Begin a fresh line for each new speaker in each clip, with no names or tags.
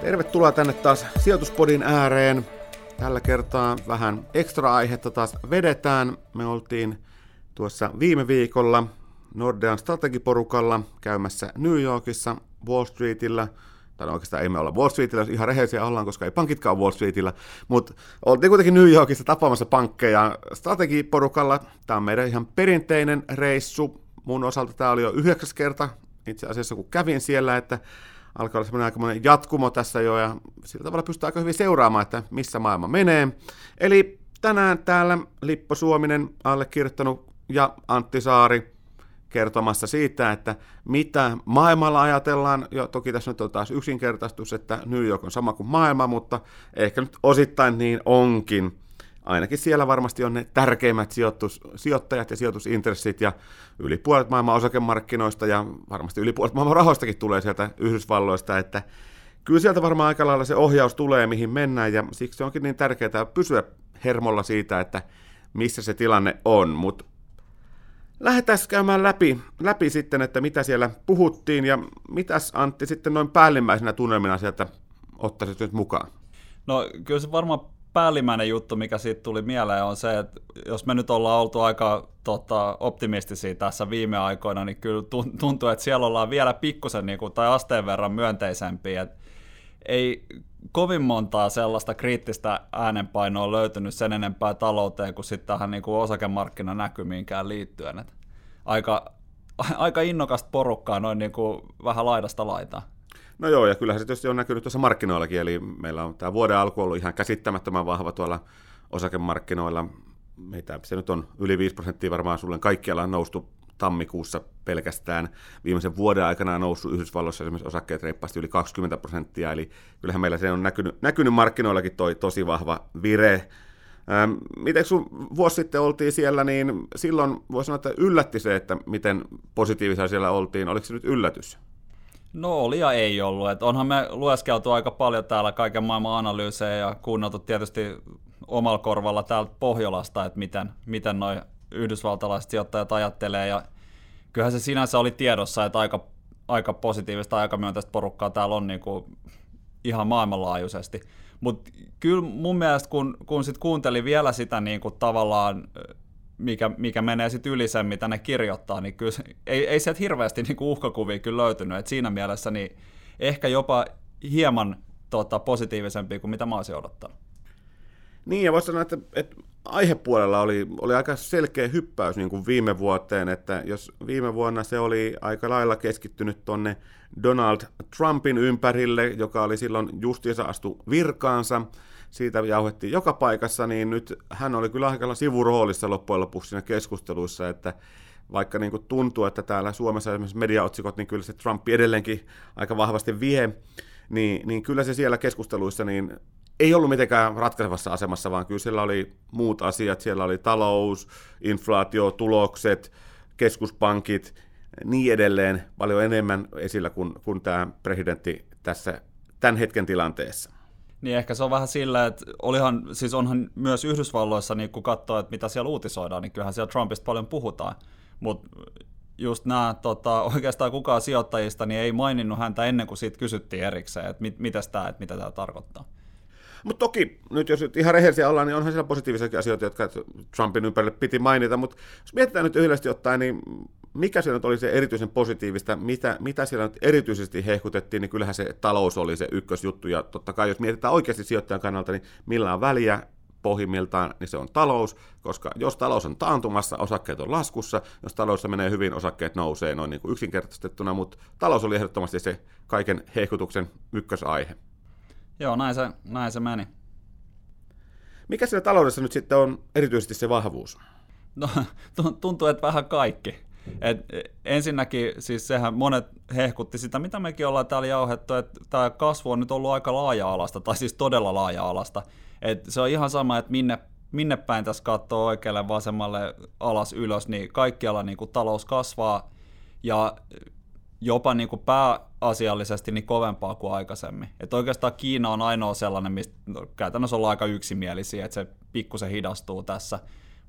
Tervetuloa tänne taas sijoituspodin ääreen. Tällä kertaa vähän ekstra aihetta taas vedetään. Me oltiin tuossa viime viikolla Nordean strategiporukalla käymässä New Yorkissa Wall Streetillä – tai no oikeastaan ei me olla Wall Streetillä, ihan rehellisiä ollaan, koska ei pankitkaan Wall Streetillä, mutta oltiin kuitenkin New Yorkissa tapaamassa pankkeja strategiporukalla. Tämä on meidän ihan perinteinen reissu. Mun osalta tämä oli jo yhdeksäs kerta itse asiassa, kun kävin siellä, että alkaa olla semmoinen aikamoinen jatkumo tässä jo, ja sillä tavalla pystyy aika hyvin seuraamaan, että missä maailma menee. Eli tänään täällä Lippo Suominen allekirjoittanut ja Antti Saari kertomassa siitä, että mitä maailmalla ajatellaan. Jo, toki tässä nyt on taas yksinkertaistus, että New York on sama kuin maailma, mutta ehkä nyt osittain niin onkin. Ainakin siellä varmasti on ne tärkeimmät sijoitus, sijoittajat ja sijoitusintressit ja yli puolet maailman osakemarkkinoista ja varmasti yli puolet maailman rahoistakin tulee sieltä Yhdysvalloista, että kyllä sieltä varmaan aika lailla se ohjaus tulee, mihin mennään ja siksi onkin niin tärkeää pysyä hermolla siitä, että missä se tilanne on, mutta lähdetään käymään läpi, läpi sitten, että mitä siellä puhuttiin ja mitäs Antti sitten noin päällimmäisenä tunnelmina sieltä ottaisit nyt mukaan?
No kyllä se varmaan päällimmäinen juttu, mikä siitä tuli mieleen, on se, että jos me nyt ollaan oltu aika tota, optimistisia tässä viime aikoina, niin kyllä tuntuu, että siellä ollaan vielä pikkusen niin kuin, tai asteen verran myönteisempiä. Et ei kovin montaa sellaista kriittistä äänenpainoa löytynyt sen enempää talouteen kuin sitten tähän niin kuin osakemarkkinanäkymiinkään liittyen. Et aika, aika innokasta porukkaa noin niin kuin vähän laidasta laitaan.
No joo, ja kyllähän se tietysti on näkynyt tuossa markkinoillakin, eli meillä on tämä vuoden alku ollut ihan käsittämättömän vahva tuolla osakemarkkinoilla. Meitä se nyt on yli 5 prosenttia varmaan sulle kaikkialla on noustu tammikuussa pelkästään. Viimeisen vuoden aikana on noussut Yhdysvalloissa esimerkiksi osakkeet reippaasti yli 20 prosenttia, eli kyllähän meillä se on näkynyt, näkynyt markkinoillakin toi tosi vahva vire. Ähm, miten sun vuosi sitten oltiin siellä, niin silloin voisi sanoa, että yllätti se, että miten positiivisia siellä oltiin. Oliko se nyt yllätys?
No oli ja ei ollut. Et onhan me lueskeltu aika paljon täällä kaiken maailman analyysejä ja kuunneltu tietysti omalla korvalla täältä Pohjolasta, että miten, miten noin yhdysvaltalaiset sijoittajat ajattelee. Ja kyllähän se sinänsä oli tiedossa, että aika, aika positiivista, aika myönteistä porukkaa täällä on niin kuin ihan maailmanlaajuisesti. Mutta kyllä mun mielestä, kun, kun sit kuuntelin vielä sitä niin kuin tavallaan, mikä, mikä menee sitten yli sen, mitä ne kirjoittaa, niin kyllä ei, ei sieltä hirveästi niin uhkakuvia kyllä löytynyt. Et siinä mielessä niin ehkä jopa hieman tota, positiivisempi kuin mitä mä olisin odottanut.
Niin, ja voisi sanoa, että, että aihepuolella oli, oli aika selkeä hyppäys niin kuin viime vuoteen, että jos viime vuonna se oli aika lailla keskittynyt tonne Donald Trumpin ympärille, joka oli silloin justiinsa astu virkaansa, siitä jauhettiin joka paikassa, niin nyt hän oli kyllä aika sivuroolissa loppujen lopuksi siinä keskusteluissa, että vaikka niin kuin tuntuu, että täällä Suomessa esimerkiksi mediaotsikot, niin kyllä se Trump edelleenkin aika vahvasti vie, niin, niin kyllä se siellä keskusteluissa niin ei ollut mitenkään ratkaisevassa asemassa, vaan kyllä siellä oli muut asiat, siellä oli talous, inflaatio, tulokset, keskuspankit, niin edelleen paljon enemmän esillä kuin, kuin tämä presidentti tässä tämän hetken tilanteessa.
Niin ehkä se on vähän sillä, että olihan, siis onhan myös Yhdysvalloissa, niin kun katsoo, että mitä siellä uutisoidaan, niin kyllähän siellä Trumpista paljon puhutaan. Mutta just nämä, tota, oikeastaan kukaan sijoittajista niin ei maininnut häntä ennen kuin siitä kysyttiin erikseen, että mit, mitäs tämä, että mitä tämä tarkoittaa.
Mutta toki, nyt jos nyt ihan rehellisiä ollaan, niin onhan siellä positiivisia asioita, jotka Trumpin ympärille piti mainita, mutta jos mietitään nyt yhdessä ottaen, niin mikä siellä nyt oli se erityisen positiivista, mitä, mitä siellä nyt erityisesti hehkutettiin, niin kyllähän se talous oli se ykkösjuttu, ja totta kai jos mietitään oikeasti sijoittajan kannalta, niin millä on väliä, pohjimmiltaan, niin se on talous, koska jos talous on taantumassa, osakkeet on laskussa, jos talous menee hyvin, osakkeet nousee noin niin kuin yksinkertaistettuna, mutta talous oli ehdottomasti se kaiken hehkutuksen ykkösaihe.
Joo, näin se, näin se meni.
Mikä siellä taloudessa nyt sitten on erityisesti se vahvuus?
No, tuntuu, että vähän kaikki. Et ensinnäkin siis sehän monet hehkutti sitä, mitä mekin ollaan täällä jauhettu, että tämä kasvu on nyt ollut aika laaja-alasta, tai siis todella laaja-alasta. Et se on ihan sama, että minne, minne päin tässä katsoo oikealle, vasemmalle, alas, ylös, niin kaikkialla niin kuin talous kasvaa, ja jopa niin kuin pääasiallisesti niin kovempaa kuin aikaisemmin. Et oikeastaan Kiina on ainoa sellainen, mistä käytännössä ollaan aika yksimielisiä, että se pikkusen hidastuu tässä.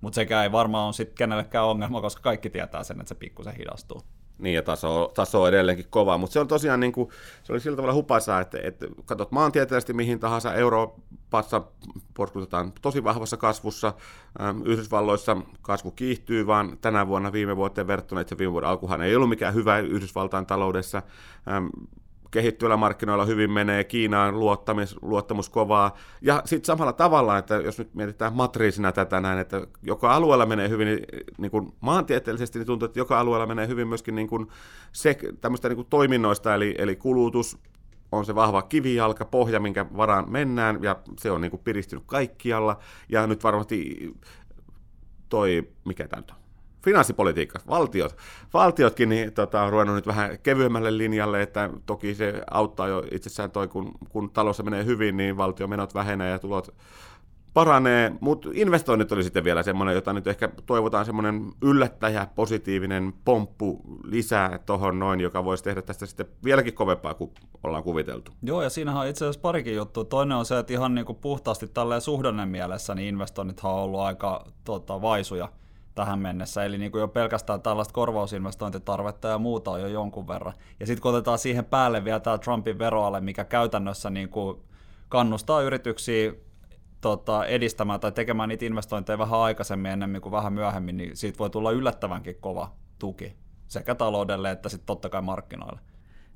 Mutta sekään ei varmaan ole sitten kenellekään ongelma, koska kaikki tietää sen, että se pikkusen hidastuu.
Niin, ja taso, taso on edelleenkin kova, mutta se on tosiaan niin kuin, se oli sillä tavalla hupaisaa, että, että katsot maantieteellisesti mihin tahansa Euroopassa porskutetaan tosi vahvassa kasvussa, Yhdysvalloissa kasvu kiihtyy, vaan tänä vuonna viime vuoteen verrattuna, että viime vuoden alkuhan ei ollut mikään hyvä Yhdysvaltain taloudessa, kehittyvillä markkinoilla hyvin menee, Kiinaan luottamus, luottamus kovaa. Ja sitten samalla tavalla, että jos nyt mietitään matriisina tätä näin, että joka alueella menee hyvin niin, niin kuin maantieteellisesti, niin tuntuu, että joka alueella menee hyvin myöskin niin kuin se, tämmöistä niin kuin toiminnoista, eli, eli kulutus, on se vahva kivijalka, pohja, minkä varaan mennään, ja se on niin kuin piristynyt kaikkialla, ja nyt varmasti toi, mikä tämä on, finanssipolitiikka, valtiot, valtiotkin niin, tota, on ruvennut nyt vähän kevyemmälle linjalle, että toki se auttaa jo itsessään toi, kun, kun talous menee hyvin, niin valtion menot vähenee ja tulot paranee, mutta investoinnit oli sitten vielä semmoinen, jota nyt ehkä toivotaan semmoinen yllättäjä, positiivinen pomppu lisää tuohon noin, joka voisi tehdä tästä sitten vieläkin kovempaa kuin ollaan kuviteltu.
Joo, ja siinähän on itse asiassa parikin juttu. Toinen on se, että ihan niin kuin puhtaasti tälleen suhdannen mielessä, niin investoinnithan on ollut aika tota, vaisuja tähän mennessä. Eli niin kuin jo pelkästään tällaista korvausinvestointitarvetta ja muuta on jo jonkun verran. Ja sitten kun otetaan siihen päälle vielä tämä Trumpin veroale, mikä käytännössä niin kuin kannustaa yrityksiä tota, edistämään tai tekemään niitä investointeja vähän aikaisemmin ennemmin kuin vähän myöhemmin, niin siitä voi tulla yllättävänkin kova tuki sekä taloudelle että sitten totta kai markkinoille.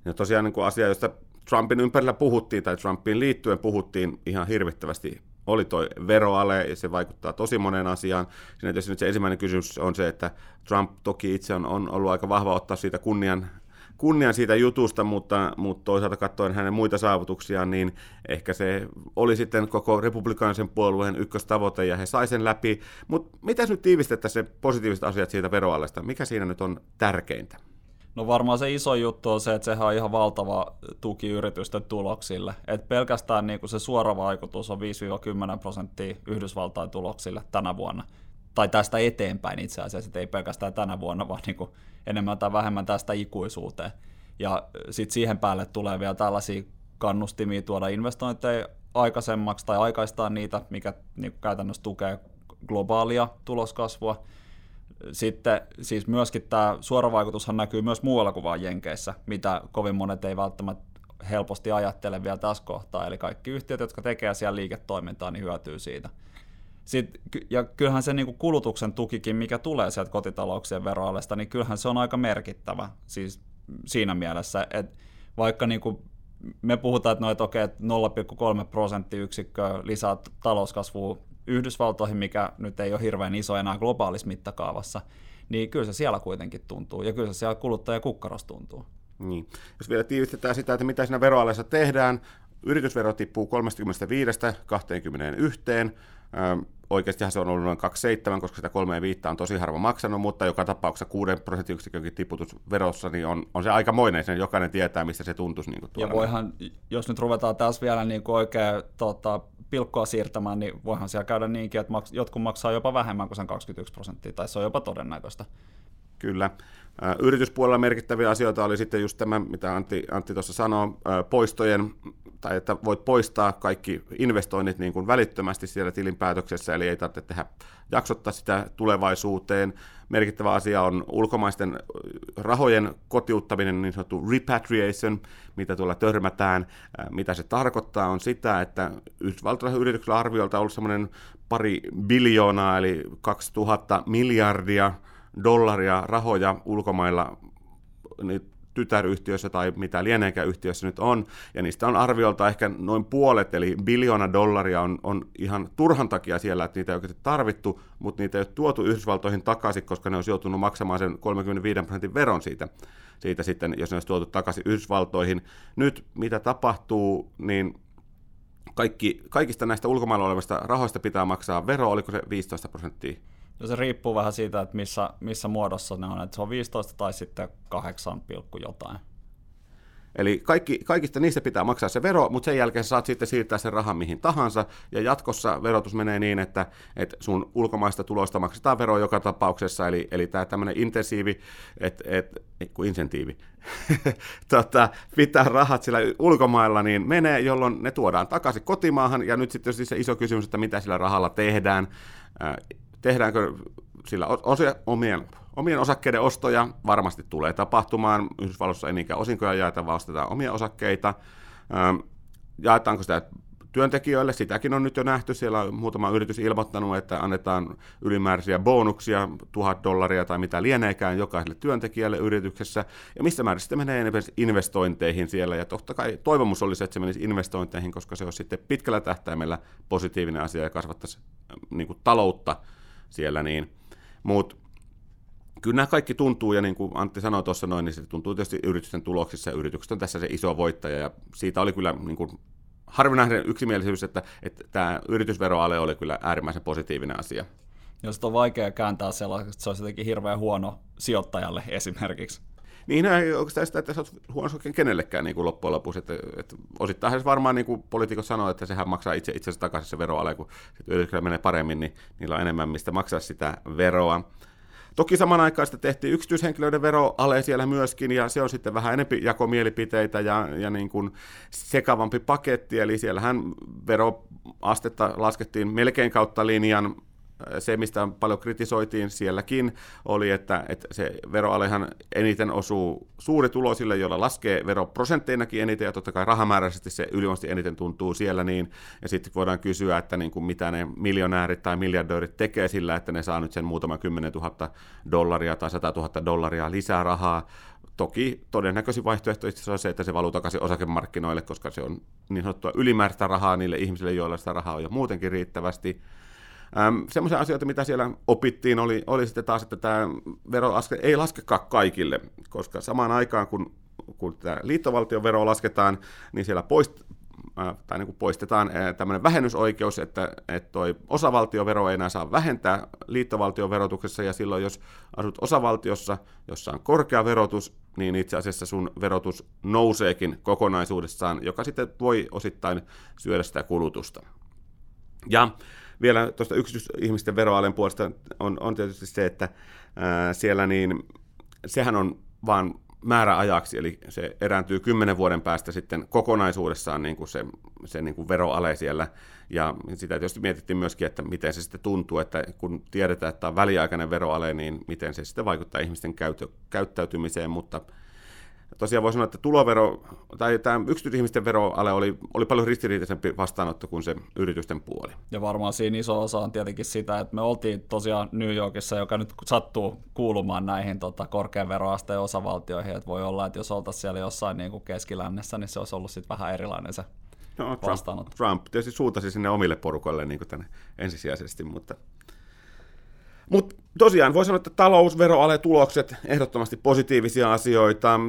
Ja tosiaan niin kuin asia, josta Trumpin ympärillä puhuttiin tai Trumpiin liittyen puhuttiin ihan hirvittävästi oli tuo veroale, ja se vaikuttaa tosi moneen asiaan. Siinä tietysti nyt se ensimmäinen kysymys on se, että Trump toki itse on, on ollut aika vahva ottaa siitä kunnian, kunnian siitä jutusta, mutta, mutta toisaalta katsoen hänen muita saavutuksiaan, niin ehkä se oli sitten koko republikaanisen puolueen ykköstavoite, ja he sai sen läpi. Mutta mitä nyt tiivistettäisiin se positiiviset asiat siitä veroalesta? Mikä siinä nyt on tärkeintä?
No varmaan se iso juttu on se, että sehän on ihan valtava tuki yritysten tuloksille. Et pelkästään niin kuin se suora vaikutus on 5-10 prosenttia Yhdysvaltain tuloksille tänä vuonna. Tai tästä eteenpäin itse asiassa, että ei pelkästään tänä vuonna, vaan niin kuin enemmän tai vähemmän tästä ikuisuuteen. Ja sitten siihen päälle tulee vielä tällaisia kannustimia tuoda investointeja aikaisemmaksi tai aikaistaa niitä, mikä niin kuin käytännössä tukee globaalia tuloskasvua sitten siis myöskin tämä suoravaikutushan näkyy myös muualla kuin vain Jenkeissä, mitä kovin monet ei välttämättä helposti ajattele vielä tässä kohtaa. Eli kaikki yhtiöt, jotka tekee siellä liiketoimintaa, niin hyötyy siitä. Sitten, ja kyllähän se niin kulutuksen tukikin, mikä tulee sieltä kotitalouksien veroalesta, niin kyllähän se on aika merkittävä siis siinä mielessä, että vaikka niin kuin me puhutaan, että, okay, että 0,3 prosenttiyksikköä lisää talouskasvua Yhdysvaltoihin, mikä nyt ei ole hirveän iso enää globaalissa mittakaavassa, niin kyllä se siellä kuitenkin tuntuu, ja kyllä se siellä kuluttajakukkarossa tuntuu.
Niin. Jos vielä tiivistetään sitä, että mitä siinä veroalessa tehdään, yritysvero tippuu 35 21, oikeastihan se on ollut noin 2,7, koska sitä 3,5 on tosi harva maksanut, mutta joka tapauksessa 6 prosenttiyksikönkin tiputus verossa, niin on, on se aikamoinen, sen jokainen tietää, mistä se tuntuisi. Niin
ja voihan, jos nyt ruvetaan taas vielä niin kuin oikein tota, pilkkoa siirtämään, niin voihan siellä käydä niinkin, että jotkut maksaa jopa vähemmän kuin sen 21 prosenttia, tai se on jopa todennäköistä.
Kyllä. Yrityspuolella merkittäviä asioita oli sitten just tämä, mitä Antti, Antti tuossa sanoi, poistojen, tai että voit poistaa kaikki investoinnit niin kuin välittömästi siellä tilinpäätöksessä, eli ei tarvitse tehdä jaksottaa sitä tulevaisuuteen. Merkittävä asia on ulkomaisten rahojen kotiuttaminen, niin sanottu repatriation, mitä tuolla törmätään. Mitä se tarkoittaa on sitä, että Yhdysvaltalaisilla yrityksillä arviolta on ollut semmoinen pari biljoonaa, eli 2000 miljardia dollaria rahoja ulkomailla niin tytäryhtiössä tai mitä lieneekään yhtiössä nyt on, ja niistä on arviolta ehkä noin puolet, eli biljoona dollaria on, on ihan turhan takia siellä, että niitä ei oikeasti tarvittu, mutta niitä ei ole tuotu Yhdysvaltoihin takaisin, koska ne olisi joutunut maksamaan sen 35 prosentin veron siitä, siitä sitten, jos ne olisi tuotu takaisin Yhdysvaltoihin. Nyt mitä tapahtuu, niin kaikki, kaikista näistä ulkomailla olevista rahoista pitää maksaa vero, oliko se 15 prosenttia?
No se riippuu vähän siitä, että missä, missä muodossa ne on, että se on 15 tai sitten 8, jotain.
Eli kaikki, kaikista niistä pitää maksaa se vero, mutta sen jälkeen saat sitten siirtää sen rahan mihin tahansa, ja jatkossa verotus menee niin, että, että sun ulkomaista tuloista maksetaan vero joka tapauksessa, eli, eli tämä tämmöinen intensiivi, että et, kuin insentiivi, tota, pitää rahat sillä ulkomailla, niin menee, jolloin ne tuodaan takaisin kotimaahan, ja nyt sitten se iso kysymys, että mitä sillä rahalla tehdään, tehdäänkö sillä osia, omien, omien osakkeiden ostoja, varmasti tulee tapahtumaan. Yhdysvalloissa ei niinkään osinkoja jaeta, vaan ostetaan omia osakkeita. Jaetaanko sitä työntekijöille, sitäkin on nyt jo nähty, siellä on muutama yritys ilmoittanut, että annetaan ylimääräisiä bonuksia, tuhat dollaria tai mitä lieneekään jokaiselle työntekijälle yrityksessä, ja missä määrin sitten menee investointeihin siellä, ja totta kai toivomus olisi, että se menisi investointeihin, koska se olisi sitten pitkällä tähtäimellä positiivinen asia ja kasvattaisi niin kuin, taloutta siellä, niin, mutta kyllä nämä kaikki tuntuu, ja niin kuin Antti sanoi tuossa noin, niin se tuntuu tietysti yritysten tuloksissa, ja yritykset on tässä se iso voittaja, ja siitä oli kyllä niin kuin harvinainen yksimielisyys, että, että tämä yritysveroale oli kyllä äärimmäisen positiivinen asia.
Jos on vaikea kääntää sellaista, että se olisi jotenkin hirveän huono sijoittajalle esimerkiksi.
Niin, no ei oikeastaan sitä, että se on huono kenellekään niin kuin loppujen lopuksi. Että, että osittain varmaan niin kuin poliitikot sanoo, että sehän maksaa itse itsensä takaisin se veroale, kun yrityksellä menee paremmin, niin niillä on enemmän mistä maksaa sitä veroa. Toki samanaikaisesti tehtiin yksityishenkilöiden veroale siellä myöskin, ja se on sitten vähän enempi jakomielipiteitä ja, ja niin kuin sekavampi paketti, eli siellähän veroastetta laskettiin melkein kautta linjan se, mistä paljon kritisoitiin sielläkin, oli, että, että se veroalehan eniten osuu suurituloisille, joilla laskee veroprosentteinakin eniten, ja totta kai rahamääräisesti se ylivoimaisesti eniten tuntuu siellä, niin, ja sitten voidaan kysyä, että niin kuin mitä ne miljonäärit tai miljardöörit tekee sillä, että ne saa nyt sen muutama 10 000 dollaria tai 100 000 dollaria lisää rahaa, Toki todennäköisin vaihtoehto itse on se, että se valuu takaisin osakemarkkinoille, koska se on niin sanottua ylimääräistä rahaa niille ihmisille, joilla sitä rahaa on jo muutenkin riittävästi. Ähm, semmoisia asioita, mitä siellä opittiin, oli, oli sitten taas, että tämä vero ei laskekaan kaikille, koska samaan aikaan, kun, kun tämä liittovaltiovero lasketaan, niin siellä poist, äh, tai niin kuin poistetaan äh, tämmöinen vähennysoikeus, että, että toi osavaltiovero ei enää saa vähentää liittovaltioverotuksessa, ja silloin jos asut osavaltiossa, jossa on korkea verotus, niin itse asiassa sun verotus nouseekin kokonaisuudessaan, joka sitten voi osittain syödä sitä kulutusta. Ja vielä tuosta yksityisihmisten veroalen puolesta on, on tietysti se, että ää, siellä niin, sehän on vaan määräajaksi, eli se erääntyy kymmenen vuoden päästä sitten kokonaisuudessaan niin kuin se, se niin kuin veroale siellä. Ja sitä tietysti mietittiin myöskin, että miten se sitten tuntuu, että kun tiedetään, että on väliaikainen veroale, niin miten se sitten vaikuttaa ihmisten käyttäytymiseen, mutta tosiaan voi sanoa, että tulovero, tai tämä yksityisihmisten veroale oli, oli paljon ristiriitaisempi vastaanotto kuin se yritysten puoli.
Ja varmaan siinä iso osa on tietenkin sitä, että me oltiin tosiaan New Yorkissa, joka nyt sattuu kuulumaan näihin tota, korkean veroasteen osavaltioihin, että voi olla, että jos oltaisiin siellä jossain niin kuin keskilännessä, niin se olisi ollut sitten vähän erilainen se no,
Trump, Trump tietysti suuntasi sinne omille porukoille niin kuin tänne ensisijaisesti, mutta mutta tosiaan voi sanoa, että talousveroale tulokset ehdottomasti positiivisia asioita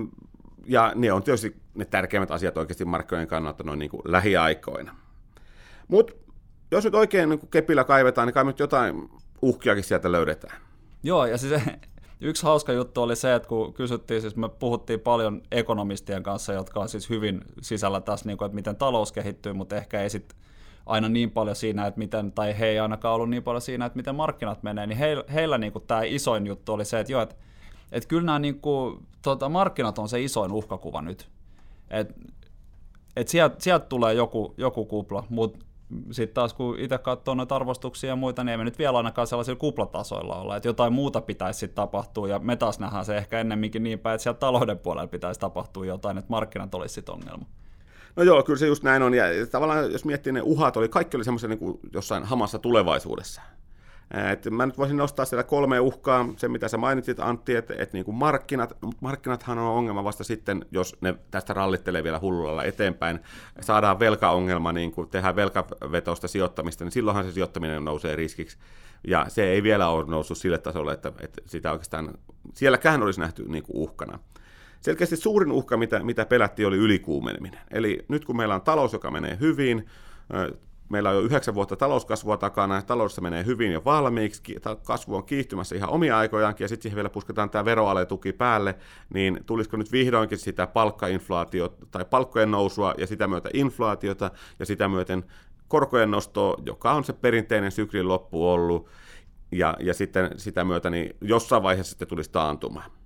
ja ne on tietysti ne tärkeimmät asiat oikeasti markkinoiden kannalta noin niin kuin lähiaikoina. Mutta jos nyt oikein niin kepillä kaivetaan, niin kai nyt jotain uhkiakin sieltä löydetään.
Joo, ja siis yksi hauska juttu oli se, että kun kysyttiin, siis me puhuttiin paljon ekonomistien kanssa, jotka on siis hyvin sisällä tässä, niin kuin, että miten talous kehittyy, mutta ehkä ei sitten aina niin paljon siinä, että miten, tai he ei ainakaan ollut niin paljon siinä, että miten markkinat menee, niin heillä, heillä niin kuin tämä isoin juttu oli se, että joo, että et kyllä nämä niin kuin, tota, markkinat on se isoin uhkakuva nyt. Et, et sieltä sielt tulee joku, joku kupla, mutta sitten taas kun itse katsoo noita arvostuksia ja muita, niin ei me nyt vielä ainakaan sellaisilla kuplatasoilla olla, että jotain muuta pitäisi sitten tapahtua, ja me taas nähdään se ehkä ennemminkin niin päin, että sieltä talouden puolella pitäisi tapahtua jotain, että markkinat olisi sitten ongelma.
No joo, kyllä se just näin on, ja tavallaan jos miettii ne uhat, oli, kaikki oli semmoisia niin jossain hamassa tulevaisuudessa. Et mä nyt voisin nostaa siellä kolme uhkaa, se mitä sä mainitsit Antti, että et niin markkinat, markkinathan on ongelma vasta sitten, jos ne tästä rallittelee vielä hullulla eteenpäin, saadaan velkaongelma, niin kuin tehdään velkavetosta sijoittamista, niin silloinhan se sijoittaminen nousee riskiksi. Ja se ei vielä ole noussut sille tasolle, että, että sitä oikeastaan, sielläkään olisi nähty niin uhkana. Selkeästi suurin uhka, mitä, mitä pelättiin, oli ylikuumeneminen. Eli nyt kun meillä on talous, joka menee hyvin, meillä on jo yhdeksän vuotta talouskasvua takana, taloudessa menee hyvin jo valmiiksi, kasvu on kiihtymässä ihan omia aikojaankin, ja sitten siihen vielä pusketaan tämä veroaletuki päälle, niin tulisiko nyt vihdoinkin sitä palkkainflaatiota tai palkkojen nousua ja sitä myötä inflaatiota ja sitä myöten korkojen nostoa, joka on se perinteinen syklin loppu ollut, ja, ja sitten sitä myötä niin jossain vaiheessa sitten tulisi taantuma.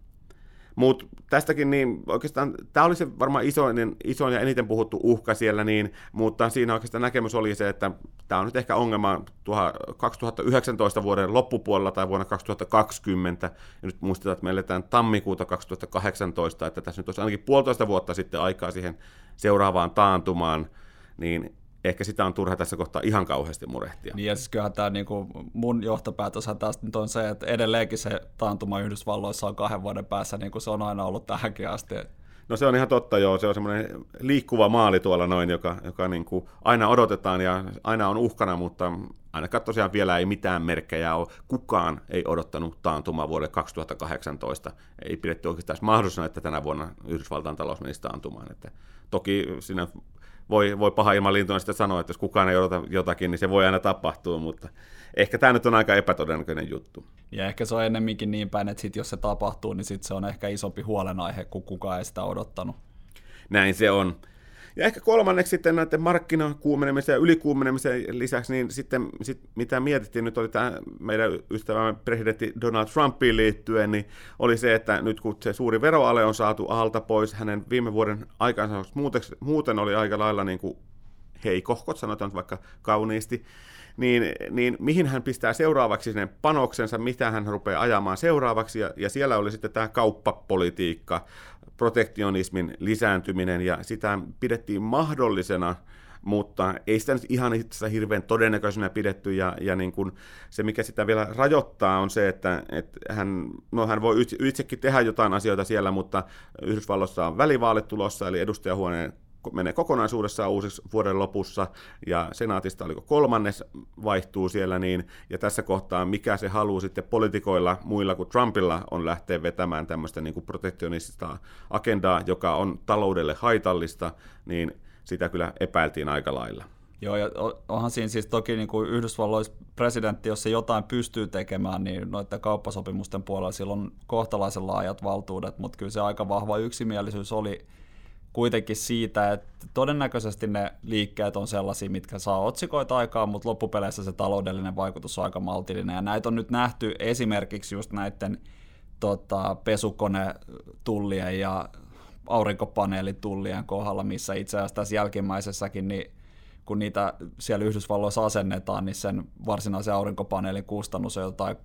Mutta tästäkin niin oikeastaan, tämä oli se varmaan isoin, isoin ja eniten puhuttu uhka siellä, niin, mutta siinä oikeastaan näkemys oli se, että tämä on nyt ehkä ongelma 2019 vuoden loppupuolella tai vuonna 2020, ja nyt muistetaan, että me eletään tammikuuta 2018, että tässä nyt olisi ainakin puolitoista vuotta sitten aikaa siihen seuraavaan taantumaan, niin ehkä sitä on turha tässä kohtaa ihan kauheasti murehtia.
Niin ja siis kyllähän tämä niin kuin mun johtopäätöshän tästä nyt on se, että edelleenkin se taantuma Yhdysvalloissa on kahden vuoden päässä, niin kuin se on aina ollut tähänkin asti.
No se on ihan totta, joo. Se on semmoinen liikkuva maali tuolla noin, joka, joka niin kuin aina odotetaan ja aina on uhkana, mutta ainakaan tosiaan vielä ei mitään merkkejä ole. Kukaan ei odottanut taantumaa vuodelle 2018. Ei pidetty oikeastaan mahdollisena, että tänä vuonna Yhdysvaltain talous menisi taantumaan. Että toki siinä voi, voi paha ilman lintuna sitten sanoa, että jos kukaan ei odota jotakin, niin se voi aina tapahtua, mutta ehkä tämä nyt on aika epätodennäköinen juttu.
Ja ehkä se on ennemminkin niin päin, että sit jos se tapahtuu, niin sit se on ehkä isompi huolenaihe, kun kukaan ei sitä odottanut.
Näin se on. Ja ehkä kolmanneksi sitten näiden markkinakuumenemisen ja ylikuumenemisen lisäksi, niin sitten sit, mitä mietittiin nyt oli tämä meidän ystävämme presidentti Donald Trumpiin liittyen, niin oli se, että nyt kun se suuri veroale on saatu alta pois, hänen viime vuoden aikansa muuten, oli aika lailla niin kuin heikohkot, sanotaan vaikka kauniisti, niin, niin mihin hän pistää seuraavaksi sen panoksensa, mitä hän rupeaa ajamaan seuraavaksi, ja, ja siellä oli sitten tämä kauppapolitiikka, protektionismin lisääntyminen, ja sitä pidettiin mahdollisena, mutta ei sitä nyt ihan itse hirveän todennäköisenä pidetty, ja, ja niin kuin se, mikä sitä vielä rajoittaa, on se, että, että hän, no hän voi itsekin tehdä jotain asioita siellä, mutta Yhdysvalloissa on välivaalit tulossa, eli edustajahuoneen menee kokonaisuudessaan uusiksi vuoden lopussa, ja senaatista oliko kolmannes vaihtuu siellä, niin, ja tässä kohtaa mikä se haluaa sitten politikoilla muilla kuin Trumpilla on lähteä vetämään tämmöistä niin kuin protektionistista agendaa, joka on taloudelle haitallista, niin sitä kyllä epäiltiin aika lailla.
Joo, ja onhan siinä siis toki niin kuin Yhdysvalloissa presidentti, jos se jotain pystyy tekemään, niin noiden kauppasopimusten puolella silloin kohtalaisen laajat valtuudet, mutta kyllä se aika vahva yksimielisyys oli kuitenkin siitä, että todennäköisesti ne liikkeet on sellaisia, mitkä saa otsikoita aikaan, mutta loppupeleissä se taloudellinen vaikutus on aika maltillinen. Ja näitä on nyt nähty esimerkiksi just näiden tota, pesukonetullien ja aurinkopaneelitullien kohdalla, missä itse asiassa tässä jälkimmäisessäkin, niin kun niitä siellä Yhdysvalloissa asennetaan, niin sen varsinaisen aurinkopaneelin kustannus on jotain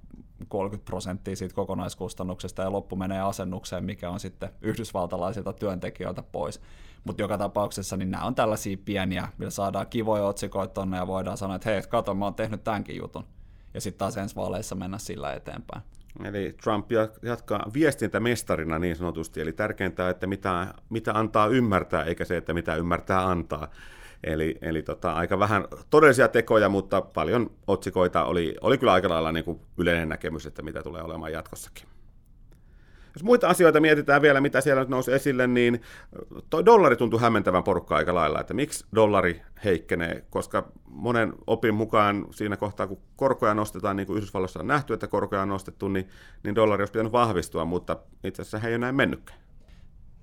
30 prosenttia siitä kokonaiskustannuksesta ja loppu menee asennukseen, mikä on sitten yhdysvaltalaisilta työntekijöiltä pois. Mutta joka tapauksessa niin nämä on tällaisia pieniä, millä saadaan kivoja otsikoita tonne ja voidaan sanoa, että hei, kato, mä oon tehnyt tämänkin jutun. Ja sitten taas ensi vaaleissa mennä sillä eteenpäin.
Eli Trump jatkaa viestintämestarina niin sanotusti, eli tärkeintä on, että mitä, mitä antaa ymmärtää, eikä se, että mitä ymmärtää antaa. Eli, eli tota, aika vähän todellisia tekoja, mutta paljon otsikoita oli, oli kyllä aika lailla niin kuin yleinen näkemys, että mitä tulee olemaan jatkossakin. Jos muita asioita mietitään vielä, mitä siellä nyt nousi esille, niin toi dollari tuntuu hämmentävän porukkaa aika lailla, että miksi dollari heikkenee, koska monen opin mukaan siinä kohtaa, kun korkoja nostetaan, niin kuin Yhdysvalloissa on nähty, että korkoja on nostettu, niin, niin dollari olisi pitänyt vahvistua, mutta itse asiassa ei ole näin mennytkään.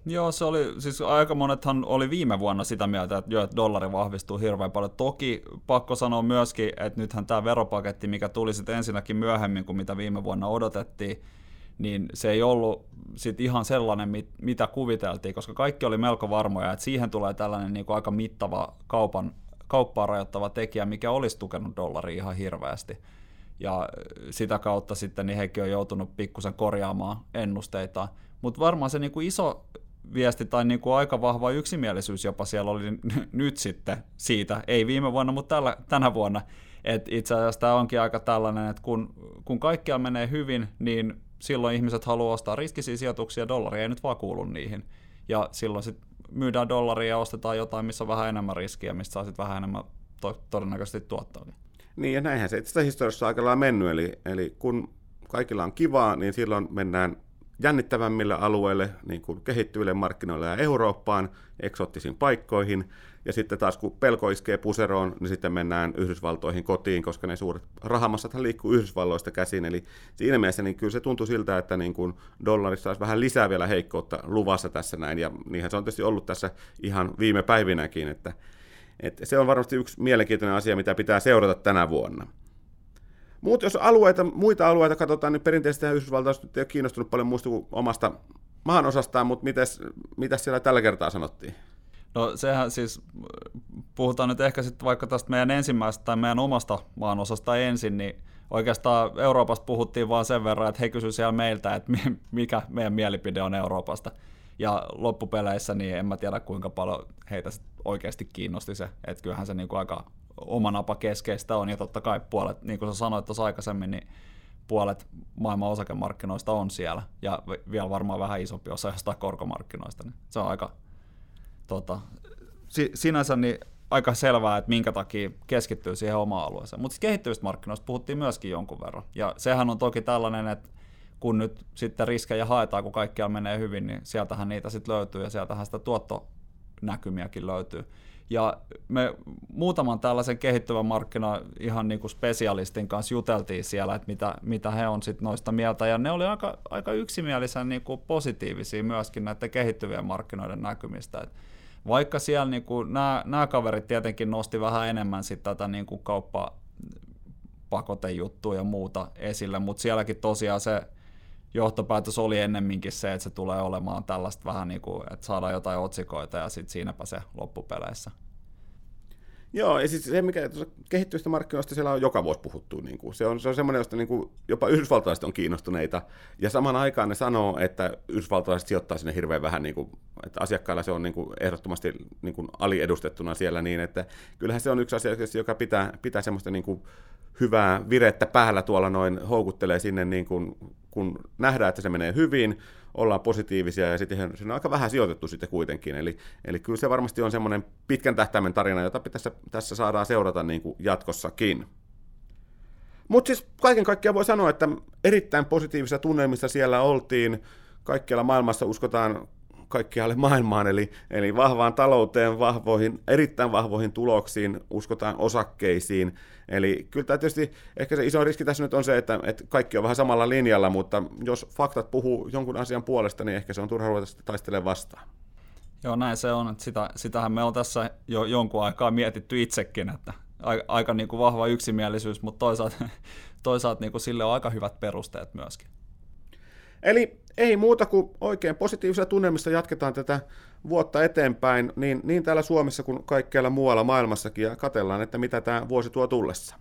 Joo, se oli, siis aika monethan oli viime vuonna sitä mieltä, että, jo, että dollari vahvistuu hirveän paljon. Toki pakko sanoa myöskin, että nythän tämä veropaketti, mikä tuli sitten ensinnäkin myöhemmin kuin mitä viime vuonna odotettiin, niin se ei ollut sit ihan sellainen, mit, mitä kuviteltiin, koska kaikki oli melko varmoja, että siihen tulee tällainen niin kuin aika mittava kaupan, kauppaa rajoittava tekijä, mikä olisi tukenut dollaria ihan hirveästi. Ja sitä kautta sitten niin hekin on joutunut pikkusen korjaamaan ennusteita. Mutta varmaan se niin kuin iso viesti tai niin kuin aika vahva yksimielisyys jopa siellä oli nyt sitten siitä, ei viime vuonna, mutta tällä, tänä vuonna. Et itse asiassa tämä onkin aika tällainen, että kun, kun kaikkia menee hyvin, niin silloin ihmiset haluaa ostaa riskisiä sijoituksia, dollari ei nyt vaan kuulu niihin. Ja silloin sitten myydään dollaria ja ostetaan jotain, missä on vähän enemmän riskiä, mistä saa sitten vähän enemmän to- todennäköisesti tuottaa.
Niin ja näinhän se itse historiassa aika lailla mennyt, eli, eli kun kaikilla on kivaa, niin silloin mennään jännittävämmille alueille, niin kuin kehittyville markkinoille ja Eurooppaan, eksoottisiin paikkoihin. Ja sitten taas kun pelko iskee puseroon, niin sitten mennään Yhdysvaltoihin kotiin, koska ne suuret rahamassathan liikkuu Yhdysvalloista käsin. Eli siinä mielessä niin kyllä se tuntui siltä, että niin kuin dollarissa olisi vähän lisää vielä heikkoutta luvassa tässä näin. Ja niinhän se on tietysti ollut tässä ihan viime päivinäkin, että, että se on varmasti yksi mielenkiintoinen asia, mitä pitää seurata tänä vuonna. Muut, jos alueita, muita alueita katsotaan, niin perinteisesti Yhdysvaltain ei ole kiinnostunut paljon muusta kuin omasta maan osastaan, mutta mites, mitäs siellä tällä kertaa sanottiin?
No sehän siis, puhutaan nyt ehkä sitten vaikka tästä meidän ensimmäisestä tai meidän omasta maanosasta ensin, niin oikeastaan Euroopasta puhuttiin vaan sen verran, että he kysyivät siellä meiltä, että mikä meidän mielipide on Euroopasta. Ja loppupeleissä niin en mä tiedä kuinka paljon heitä oikeasti kiinnosti se, että kyllähän se niin kuin aika oma napa keskeistä on, ja totta kai puolet, niin kuin sä sanoit tuossa aikaisemmin, niin puolet maailman osakemarkkinoista on siellä, ja vielä varmaan vähän isompi osa jostain korkomarkkinoista, niin se on aika tota, si, sinänsä niin aika selvää, että minkä takia keskittyy siihen omaan alueeseen. Mutta kehittyvistä markkinoista puhuttiin myöskin jonkun verran. Ja sehän on toki tällainen, että kun nyt sitten riskejä haetaan, kun kaikkialla menee hyvin, niin sieltähän niitä sitten löytyy ja sieltähän sitä tuottonäkymiäkin löytyy. Ja me muutaman tällaisen kehittyvän markkina ihan niin kuin spesialistin kanssa juteltiin siellä, että mitä, mitä he on sitten noista mieltä, ja ne oli aika, aika yksimielisen niin kuin positiivisia myöskin näiden kehittyvien markkinoiden näkymistä. Et vaikka siellä niin kuin, nämä, nämä kaverit tietenkin nosti vähän enemmän sit tätä niin kuin kauppapakotejuttua ja muuta esille, mutta sielläkin tosiaan se johtopäätös oli ennemminkin se, että se tulee olemaan tällaista vähän niin kuin, että saadaan jotain otsikoita ja sitten siinäpä se loppupeleissä.
Joo, ja siis se, mikä kehittyvistä markkinoista siellä on joka vuosi puhuttu. Niin kuin. Se on, se on semmoinen, josta niin kuin jopa yhdysvaltalaiset on kiinnostuneita. Ja saman aikaan ne sanoo, että yhdysvaltalaiset sijoittaa sinne hirveän vähän, niin kuin, että asiakkailla se on niin kuin ehdottomasti niin kuin aliedustettuna siellä niin, että kyllähän se on yksi asia, joka pitää, pitää semmoista niin kuin hyvää virettä päällä tuolla noin, houkuttelee sinne, niin kuin, kun nähdään, että se menee hyvin, ollaan positiivisia ja sitten siinä on aika vähän sijoitettu sitten kuitenkin. Eli, eli kyllä se varmasti on semmoinen pitkän tähtäimen tarina, jota tässä, tässä saadaan seurata niin kuin jatkossakin. Mutta siis kaiken kaikkiaan voi sanoa, että erittäin positiivisissa tunnelmissa siellä oltiin. Kaikkialla maailmassa uskotaan kaikkialle maailmaan, eli, eli vahvaan talouteen, vahvoihin, erittäin vahvoihin tuloksiin, uskotaan osakkeisiin. Eli kyllä tämä tietysti ehkä se iso riski tässä nyt on se, että, että kaikki on vähän samalla linjalla, mutta jos faktat puhuu jonkun asian puolesta, niin ehkä se on turha ruveta taistelemaan vastaan.
Joo, näin se on. Sitä, sitähän me on tässä jo jonkun aikaa mietitty itsekin, että aika, aika niin kuin vahva yksimielisyys, mutta toisaalta, toisaalta niin kuin sille on aika hyvät perusteet myöskin.
Eli ei muuta kuin oikein positiivisia tunnelmissa jatketaan tätä vuotta eteenpäin, niin, niin täällä Suomessa kuin kaikkialla muualla maailmassakin, ja katellaan, että mitä tämä vuosi tuo tullessa.